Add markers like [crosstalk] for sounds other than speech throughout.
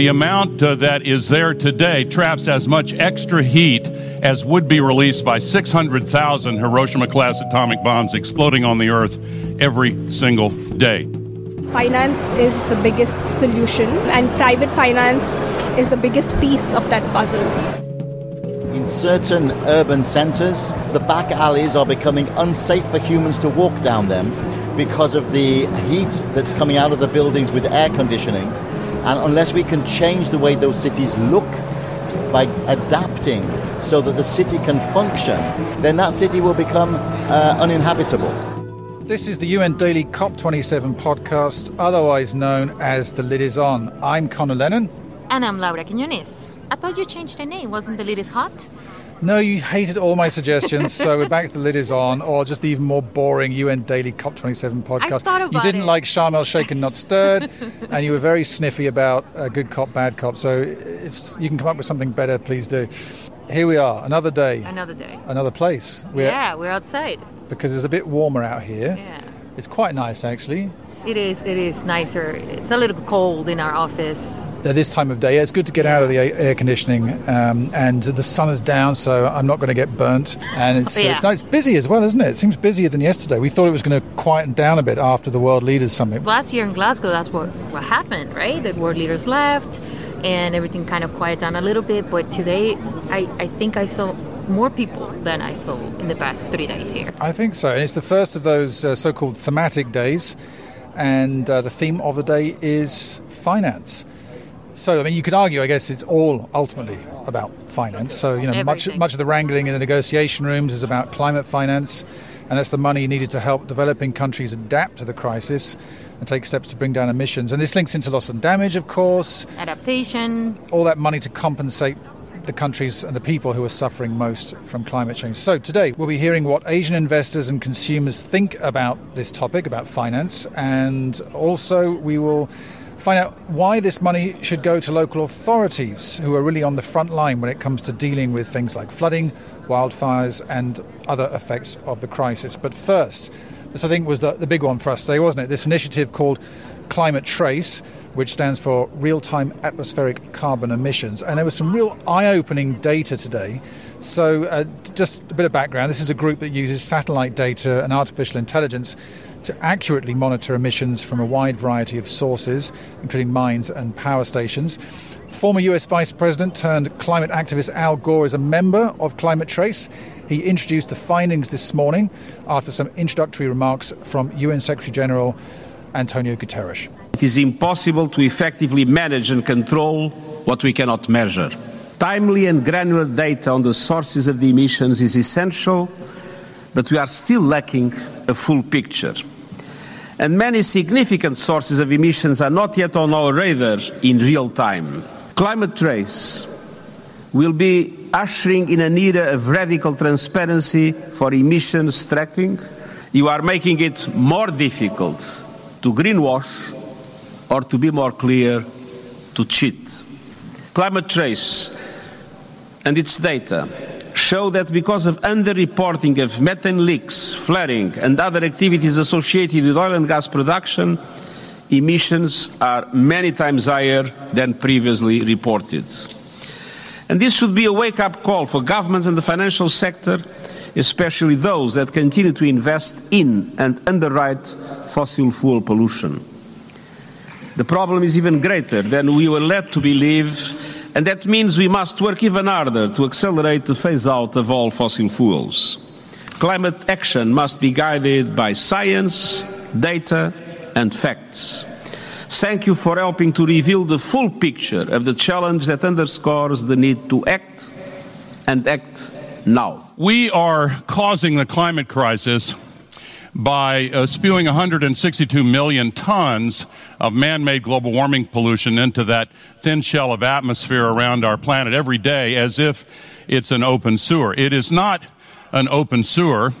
the amount uh, that is there today traps as much extra heat as would be released by 600,000 Hiroshima class atomic bombs exploding on the Earth every single day. Finance is the biggest solution, and private finance is the biggest piece of that puzzle. In certain urban centres, the back alleys are becoming unsafe for humans to walk down them because of the heat that's coming out of the buildings with air conditioning. And unless we can change the way those cities look by adapting so that the city can function, then that city will become uh, uninhabitable. This is the UN Daily COP27 podcast, otherwise known as The Lid Is On. I'm Conor Lennon. And I'm Laura Quiñones. I thought you changed the name. Wasn't The Lid Is Hot? No, you hated all my suggestions, so we're back. The lid is on, or just the even more boring UN Daily COP27 podcast. I thought about you didn't it. like Sharm el Shaken Not Stirred, [laughs] and you were very sniffy about uh, good cop, bad cop. So if you can come up with something better, please do. Here we are, another day, Another day. another place. We're, yeah, we're outside. Because it's a bit warmer out here. Yeah. It's quite nice, actually. It is. It is nicer. It's a little cold in our office. At this time of day, yeah, it's good to get out of the air conditioning, um, and the sun is down, so I'm not going to get burnt. And it's Yeah. it's nice, busy as well, isn't it? It seems busier than yesterday. We thought it was going to quieten down a bit after the World Leaders Summit. Last year in Glasgow, that's what what happened, right? The world leaders left, and everything kind of quieted down a little bit. But today, I I think I saw more people than I saw in the past three days here. I think so. And it's the first of those uh, so-called thematic days, and uh, the theme of the day is finance. So, I mean, you could argue, I guess, it's all ultimately about finance. So, you know, much much of the wrangling in the negotiation rooms is about climate finance, and that's the money needed to help developing countries adapt to the crisis and take steps to bring down emissions. And this links into loss and damage, of course, Adaptation. all that money to compensate the countries and the people who are suffering most from climate change. So, today we'll be hearing what Asian investors and consumers think about this topic, about finance, and also we will find out why this money should go to local authorities who are really on the front line when it comes to dealing with things like flooding, wildfires, and other effects of the crisis. But first, this I think was the, the big one for us today, wasn't it? This initiative called Climate Trace, which stands for Real Time Atmospheric Carbon Emissions. And there was some real eye opening data today. So, uh, just a bit of background this is a group that uses satellite data and artificial intelligence to accurately monitor emissions from a wide variety of sources, including mines and power stations. Former US Vice President turned climate activist Al Gore is a member of Climate Trace. He introduced the findings this morning after some introductory remarks from UN Secretary General Antonio Guterres. It is impossible to effectively manage and control what we cannot measure. Timely and granular data on the sources of the emissions is essential, but we are still lacking a full picture. And many significant sources of emissions are not yet on our radar in real time. Climate Trace will be ushering in an era of radical transparency for emissions tracking. You are making it more difficult to greenwash or to be more clear, to cheat. Climate Trace and its data show that because of underreporting of methane leaks, flaring, and other activities associated with oil and gas production, emissions are many times higher than previously reported. And this should be a wake up call for governments and the financial sector, especially those that continue to invest in and underwrite fossil fuel pollution. The problem is even greater than we were led to believe, and that means we must work even harder to accelerate the phase out of all fossil fuels. Climate action must be guided by science, data, and facts. Thank you for helping to reveal the full picture of the challenge that underscores the need to act and act now. We are causing the climate crisis by uh, spewing 162 million tons of man made global warming pollution into that thin shell of atmosphere around our planet every day as if it's an open sewer. It is not an open sewer.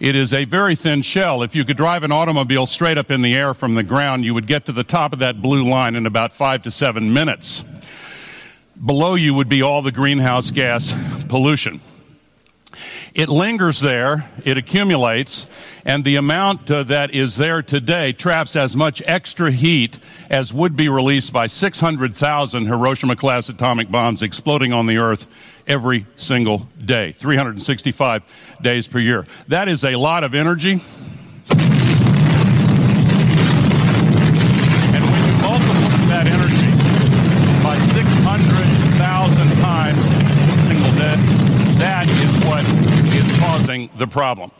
It is a very thin shell. If you could drive an automobile straight up in the air from the ground, you would get to the top of that blue line in about five to seven minutes. Below you would be all the greenhouse gas pollution. It lingers there, it accumulates, and the amount uh, that is there today traps as much extra heat as would be released by 600,000 Hiroshima class atomic bombs exploding on the Earth every single day, 365 days per year. That is a lot of energy. And when you multiply that energy by 600,000 times single day, that is what is causing the problem.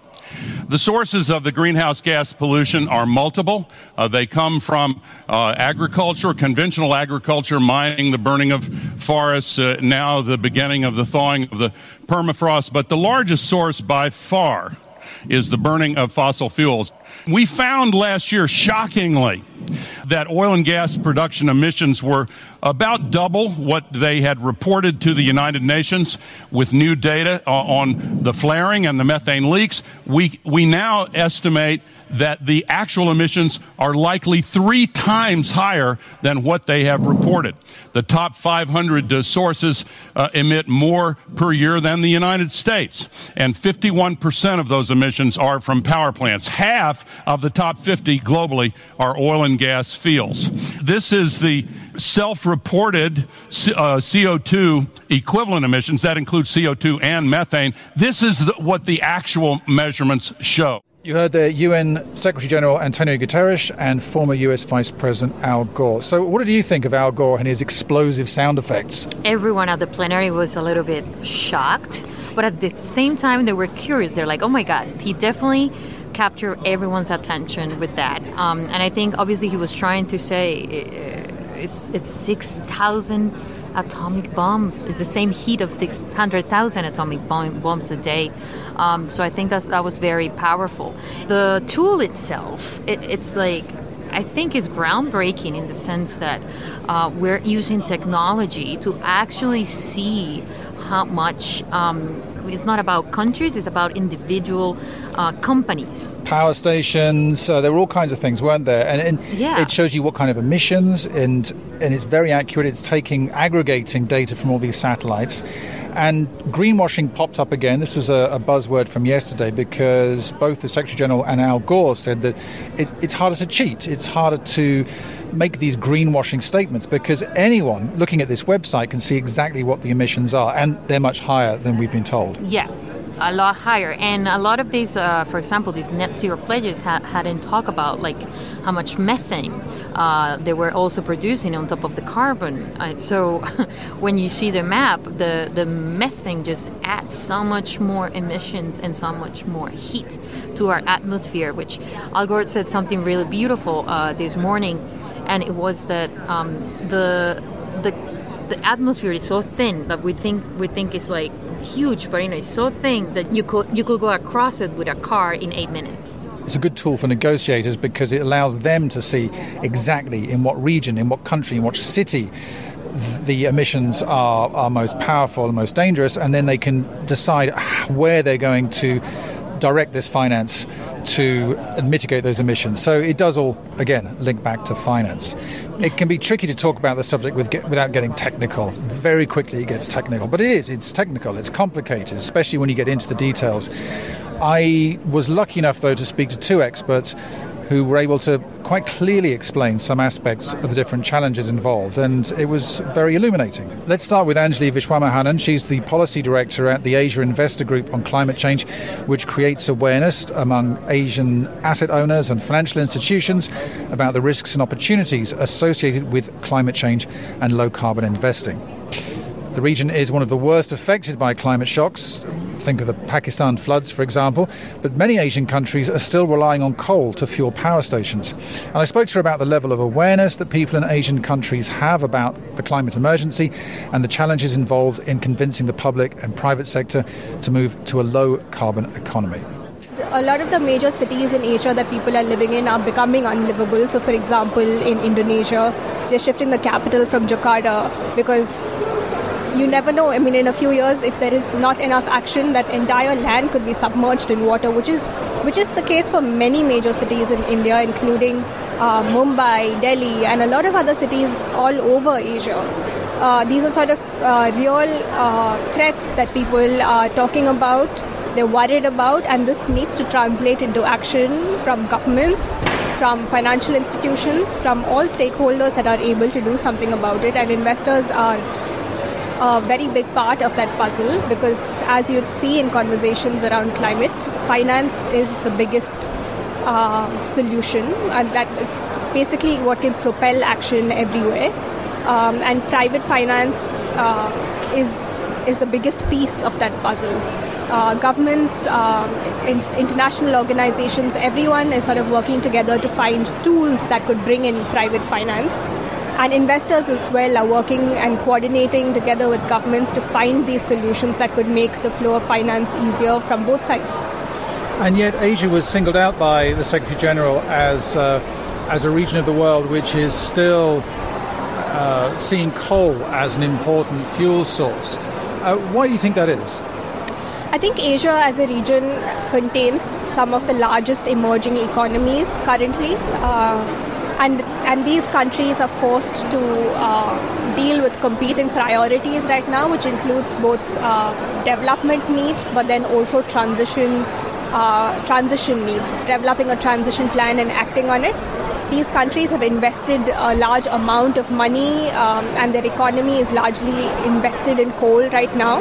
The sources of the greenhouse gas pollution are multiple. Uh, they come from uh, agriculture, conventional agriculture, mining, the burning of forests, uh, now the beginning of the thawing of the permafrost. But the largest source by far is the burning of fossil fuels. We found last year, shockingly, that oil and gas production emissions were about double what they had reported to the United Nations with new data on the flaring and the methane leaks. We, we now estimate that the actual emissions are likely three times higher than what they have reported. The top 500 uh, sources uh, emit more per year than the United States, and 51% of those emissions are from power plants. Half of the top 50 globally are oil and gas fields. This is the self reported uh, CO2 equivalent emissions. That includes CO2 and methane. This is the, what the actual measurements show. You heard the UN Secretary General Antonio Guterres and former US Vice President Al Gore. So, what did you think of Al Gore and his explosive sound effects? Everyone at the plenary was a little bit shocked, but at the same time, they were curious. They're like, oh my God, he definitely captured everyone's attention with that. Um, and I think obviously he was trying to say it's, it's 6,000 atomic bombs. It's the same heat of 600,000 atomic bomb, bombs a day. Um, so I think that's, that was very powerful. The tool itself, it, it's like, I think is groundbreaking in the sense that uh, we're using technology to actually see how much um, it's not about countries, it's about individual uh, companies. Power stations, uh, there were all kinds of things, weren't there? And, and yeah. it shows you what kind of emissions, and, and it's very accurate. It's taking, aggregating data from all these satellites. And greenwashing popped up again. This was a, a, buzzword from yesterday because both the Secretary General and Al Gore said that it, it's harder to cheat. It's harder to make these greenwashing statements because anyone looking at this website can see exactly what the emissions are, and they're much higher than we've been told. Yeah, a lot higher. And a lot of these, uh, for example, these net zero pledges ha- hadn't talked about like how much methane uh, they were also producing on top of the carbon. Uh, so [laughs] when you see the map, the, the methane just adds so much more emissions and so much more heat to our atmosphere, which Al Gore said something really beautiful uh, this morning. And it was that um, the, the the atmosphere is so thin that we think we think it's like huge, but you know, it's so thin that you could you could go across it with a car in eight minutes. It's a good tool for negotiators because it allows them to see exactly in what region, in what country, in what city the emissions are, are most powerful and most dangerous, and then they can decide where they're going to direct this finance to mitigate those emissions. So it does all, again, link back to finance. It can be tricky to talk about the subject with, without getting technical. Very quickly it gets technical, but it is, it's technical, it's complicated, especially when you get into the details. I was lucky enough, though, to speak to two experts who were able to quite clearly explain some aspects of the different challenges involved, and it was very illuminating. Let's start with Anjali Viswamohanan. She's the policy director at the Asia Investor Group on Climate Change, which creates awareness among Asian asset owners and financial institutions about the risks and opportunities associated with climate change and low carbon investing. The region is one of the worst affected by climate shocks. Think of the Pakistan floods, for example. But many Asian countries are still relying on coal to fuel power stations. And I spoke to her about the level of awareness that people in Asian countries have about the climate emergency and the challenges involved in convincing the public and private sector to move to a low carbon economy a lot of the major cities in Asia that people are living in are becoming unlivable. So, for example, in Indonesia, they're shifting the capital from Jakarta because you never know. I mean, in a few years, if there is not enough action, that entire land could be submerged in water, which is which is the case for many major cities in India, including uh, Mumbai, Delhi, and a lot of other cities all over Asia. Uh, these are sort of uh, real uh, threats that people are talking about they're worried about, and this needs to translate into action from governments, from financial institutions, from all stakeholders that are able to do something about it. And investors are a very big part of that puzzle because, as you'd see in conversations around climate, finance is the biggest uh, solution, and that it's basically what can propel action everywhere. Um, and private finance uh, is is the biggest piece of that puzzle uh, governments, uh, international organizations, everyone is sort of working together to find tools that could bring in private finance. And investors as well are working and coordinating together with governments to find these solutions that could make the flow of finance easier from both sides. And yet, Asia was singled out by the Secretary General as, uh, as a region of the world which is still uh, seeing coal as an important fuel source. Uh, why do you think that is? I think Asia as a region contains some of the largest emerging economies currently. Uh, and, and these countries are forced to uh, deal with competing priorities right now, which includes both uh, development needs but then also transition, uh, transition needs, developing a transition plan and acting on it these countries have invested a large amount of money um, and their economy is largely invested in coal right now.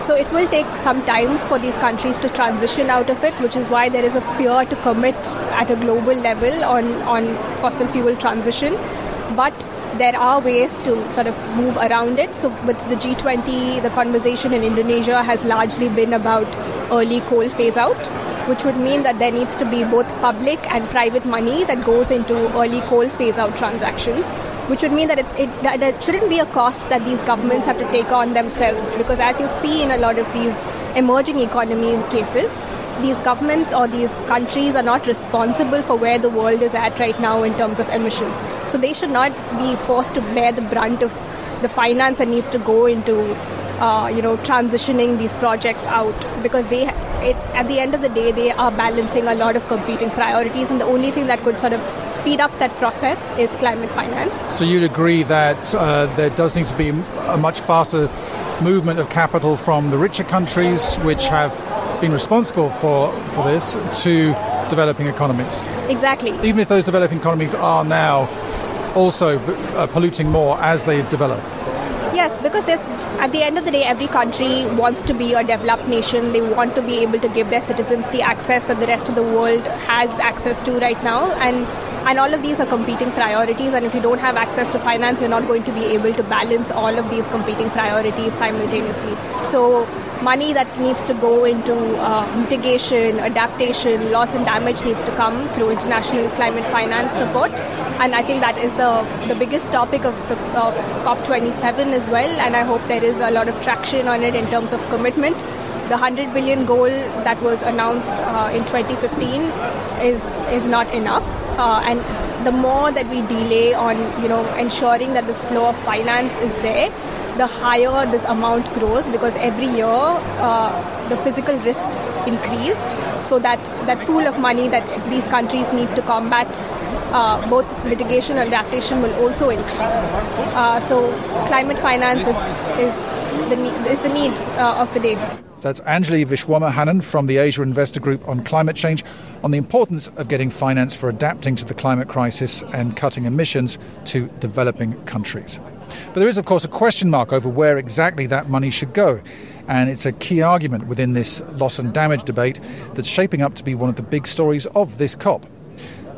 So it will take some time for these countries to transition out of it, which is why there is a fear to commit at a global level on, on fossil fuel transition. But there are ways to sort of move around it. So with the G20, the conversation in Indonesia has largely been about early coal phase out which would mean that there needs to be both public and private money that goes into early coal phase out transactions, which would mean that it, it, that shouldn't be a cost that these governments have to take on themselves. Because as you see in a lot of these emerging economy cases, these governments or these countries are not responsible for where the world is at right now in terms of emissions. So they should not be forced to bear the brunt of the finance that needs to go into uh, you know transitioning these projects out because they it, at the end of the day they are balancing a lot of competing priorities and the only thing that could sort of speed up that process is climate finance. So you'd agree that uh, there does need to be a much faster movement of capital from the richer countries which have been responsible for, for this to developing economies? Exactly. Even if those developing economies are now also uh, polluting more as they develop Yes, because at the end of the day, every country wants to be a developed nation. They want to be able to give their citizens the access that the rest of the world has access to right now, and and all of these are competing priorities. And if you don't have access to finance, you're not going to be able to balance all of these competing priorities simultaneously. So money that needs to go into uh, mitigation, adaptation, loss and damage needs to come through international climate finance support and I think that is the the biggest topic of the of COP27 as well. And I hope there is a lot of traction on it in terms of commitment. The 100 billion goal that was announced uh, in 2015 is is not enough, uh, and the more that we delay on you know ensuring that this flow of finance is there, the higher this amount grows because every year uh, the physical risks increase. So that that pool of money that these countries need to combat uh, both mitigation and adaptation will also increase. Uh, so climate finance is, is, the, is the need uh, of the day. That's Anjali Viswamohanan from the Asia Investor Group on climate change on the importance of getting finance for adapting to the climate crisis and cutting emissions to developing countries. But there is, of course, a question mark over where exactly that money should go. And it's a key argument within this loss and damage debate that's shaping up to be one of the big stories of this COP.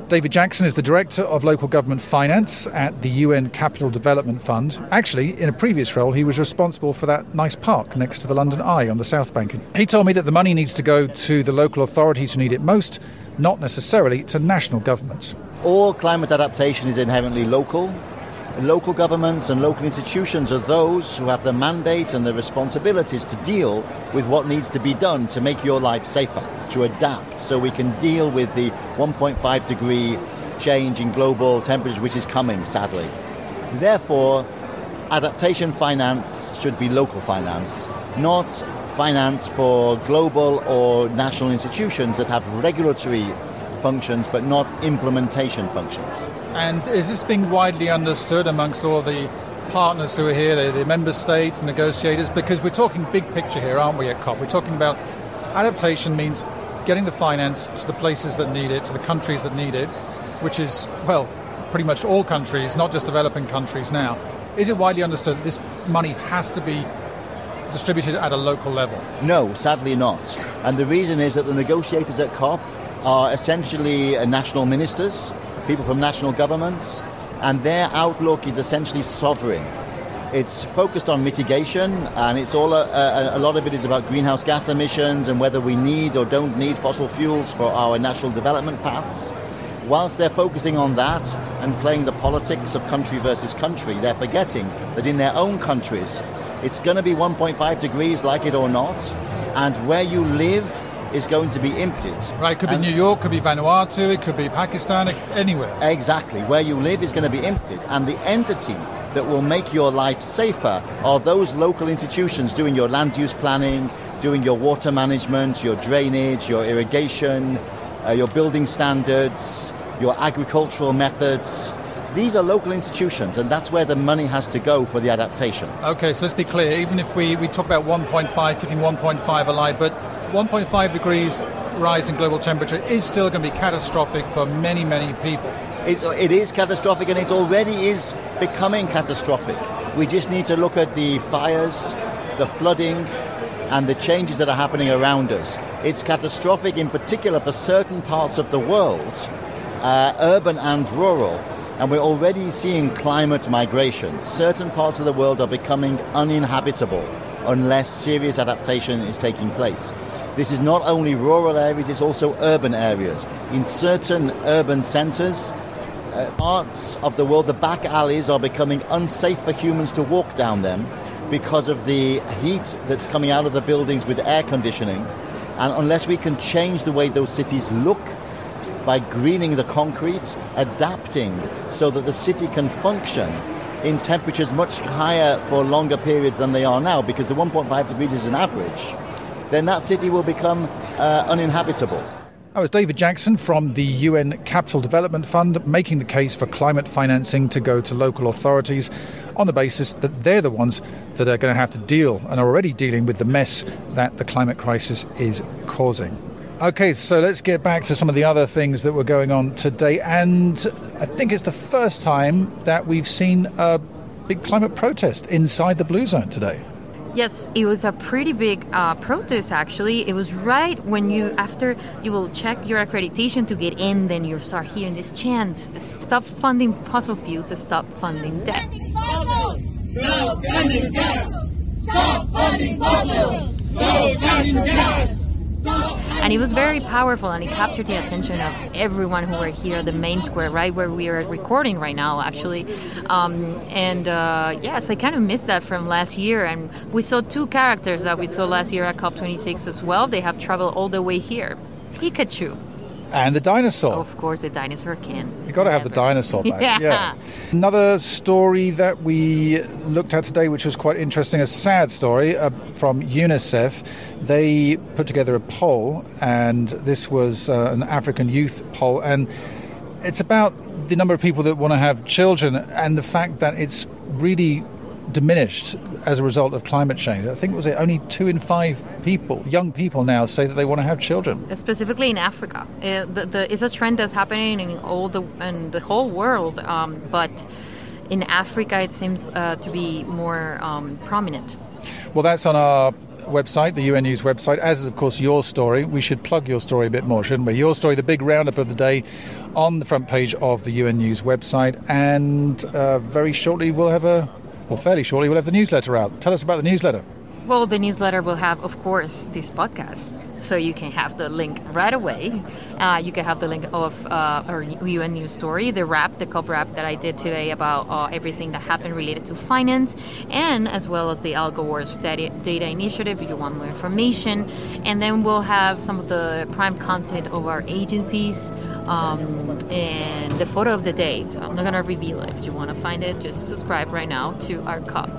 David Jackson is the Director of Local Government Finance at the UN Capital Development Fund. Actually, in a previous role, he was responsible for that nice park next to the London Eye on the South Bank. He told me that the money needs to go to the local authorities who need it most, not necessarily to national governments. All climate adaptation is inherently local, local governments and local institutions are those who have the mandate and the responsibilities to deal with what needs to be done to make your life safer, to adapt so we can deal with the 1.5 degree change in global temperatures which is coming, sadly. Therefore, adaptation finance should be local finance, not finance for global or national institutions that have regulatory functions but not implementation functions. And is this being widely understood amongst all the partners who are here, the, the member states, negotiators? Because we're talking big picture here, aren't we, at COP? We're talking about adaptation means getting the finance to the places that need it, to the countries that need it, which is, well, pretty much all countries, not just developing countries now. Is it widely understood that this money has to be distributed at a local level? No, sadly not. And the reason is that the negotiators at COP are essentially uh, national ministers, people from national governments, and their outlook is essentially sovereign. It's focused on mitigation, and it's all a, a, a, lot of it is about greenhouse gas emissions and whether we need or don't need fossil fuels for our national development paths. Whilst they're focusing on that and playing the politics of country versus country, they're forgetting that in their own countries, it's going to be 1.5 degrees, like it or not, and where you live is going to be impacted. Right, it could and be New York, could be Vanuatu, it could be Pakistan, anywhere. Exactly, where you live is going to be impacted, and the entity that will make your life safer are those local institutions doing your land use planning, doing your water management, your drainage, your irrigation, uh, your building standards, your agricultural methods. These are local institutions, and that's where the money has to go for the adaptation. Okay, so let's be clear. Even if we, we talk about 1.5, keeping 1.5 alive, but 1.5 degrees rise in global temperature is still going to be catastrophic for many, many people. It's, it is catastrophic and it already is becoming catastrophic. We just need to look at the fires, the flooding, and the changes that are happening around us. It's catastrophic in particular for certain parts of the world, uh, urban and rural, and we're already seeing climate migration. Certain parts of the world are becoming uninhabitable unless serious adaptation is taking place. This is not only rural areas, it's also urban areas. In certain urban centres, uh, parts of the world, the back alleys are becoming unsafe for humans to walk down them because of the heat that's coming out of the buildings with air conditioning. And unless we can change the way those cities look by greening the concrete, adapting so that the city can function in temperatures much higher for longer periods than they are now, because the 1.5 degrees is an average then that city will become uh, uninhabitable. That was David Jackson from the UN Capital Development Fund making the case for climate financing to go to local authorities on the basis that they're the ones that are going to have to deal and are already dealing with the mess that the climate crisis is causing. Okay, so let's get back to some of the other things that were going on today. And I think it's the first time that we've seen a big climate protest inside the Blue Zone today. Yes, it was a pretty big uh, protest actually. It was right when you, after you will check your accreditation to get in, then you start hearing this chants stop funding fossil fuels, stop funding debt. Stop funding gas! Stop funding fossils! No natural gas! And it was very powerful and it captured the attention of everyone who were here the main square, right where we are recording right now, actually. Um, and uh, yes, I kind of missed that from last year. And we saw two characters that we saw last year at COP26 as well. They have traveled all the way here. Pikachu and the dinosaur. Of course, the dinosaur can. You've got to have the dinosaur back. [laughs] yeah. yeah. Another story that we looked at today, which was quite interesting, a sad story uh, from UNICEF. They put together a poll, and this was uh, an African youth poll, and it's about the number of people that want to have children and the fact that it's really diminished as a result of climate change. I think was it only two in five people, young people now, say that they want to have children. Specifically in Africa, uh, the, the, it's a trend that's happening in all the in the whole world, um, but in Africa it seems uh, to be more um, prominent. Well, that's on our website, the UN News website, as is, of course, your story. We should plug your story a bit more, shouldn't we? Your story, the big roundup of the day on the front page of the UN News website. And uh, very shortly, we'll have a well, fairly shortly, we'll have the newsletter out. Tell us about the newsletter. Well, the newsletter will have, of course, this podcast. So you can have the link right away. Uh, you can have the link of uh, our UN news story, the wrap, the COP wrap that I did today about uh, everything that happened related to finance, and as well as the Al Gore Data, Data Initiative if you want more information. And then we'll have some of the prime content of our agencies um, and the photo of the day. So I'm not going to reveal it. If you want to find it, just subscribe right now to our COP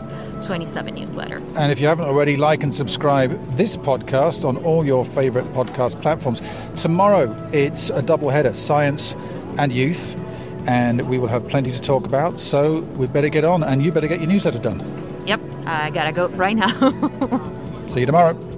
27 newsletter. And if you haven't already, like and subscribe this podcast on all your favorite podcast platforms. Tomorrow, it's a double header science and youth. And we will have plenty to talk about. So we better get on, and you better get your newsletter done. Yep, I gotta go right now. [laughs] See you tomorrow.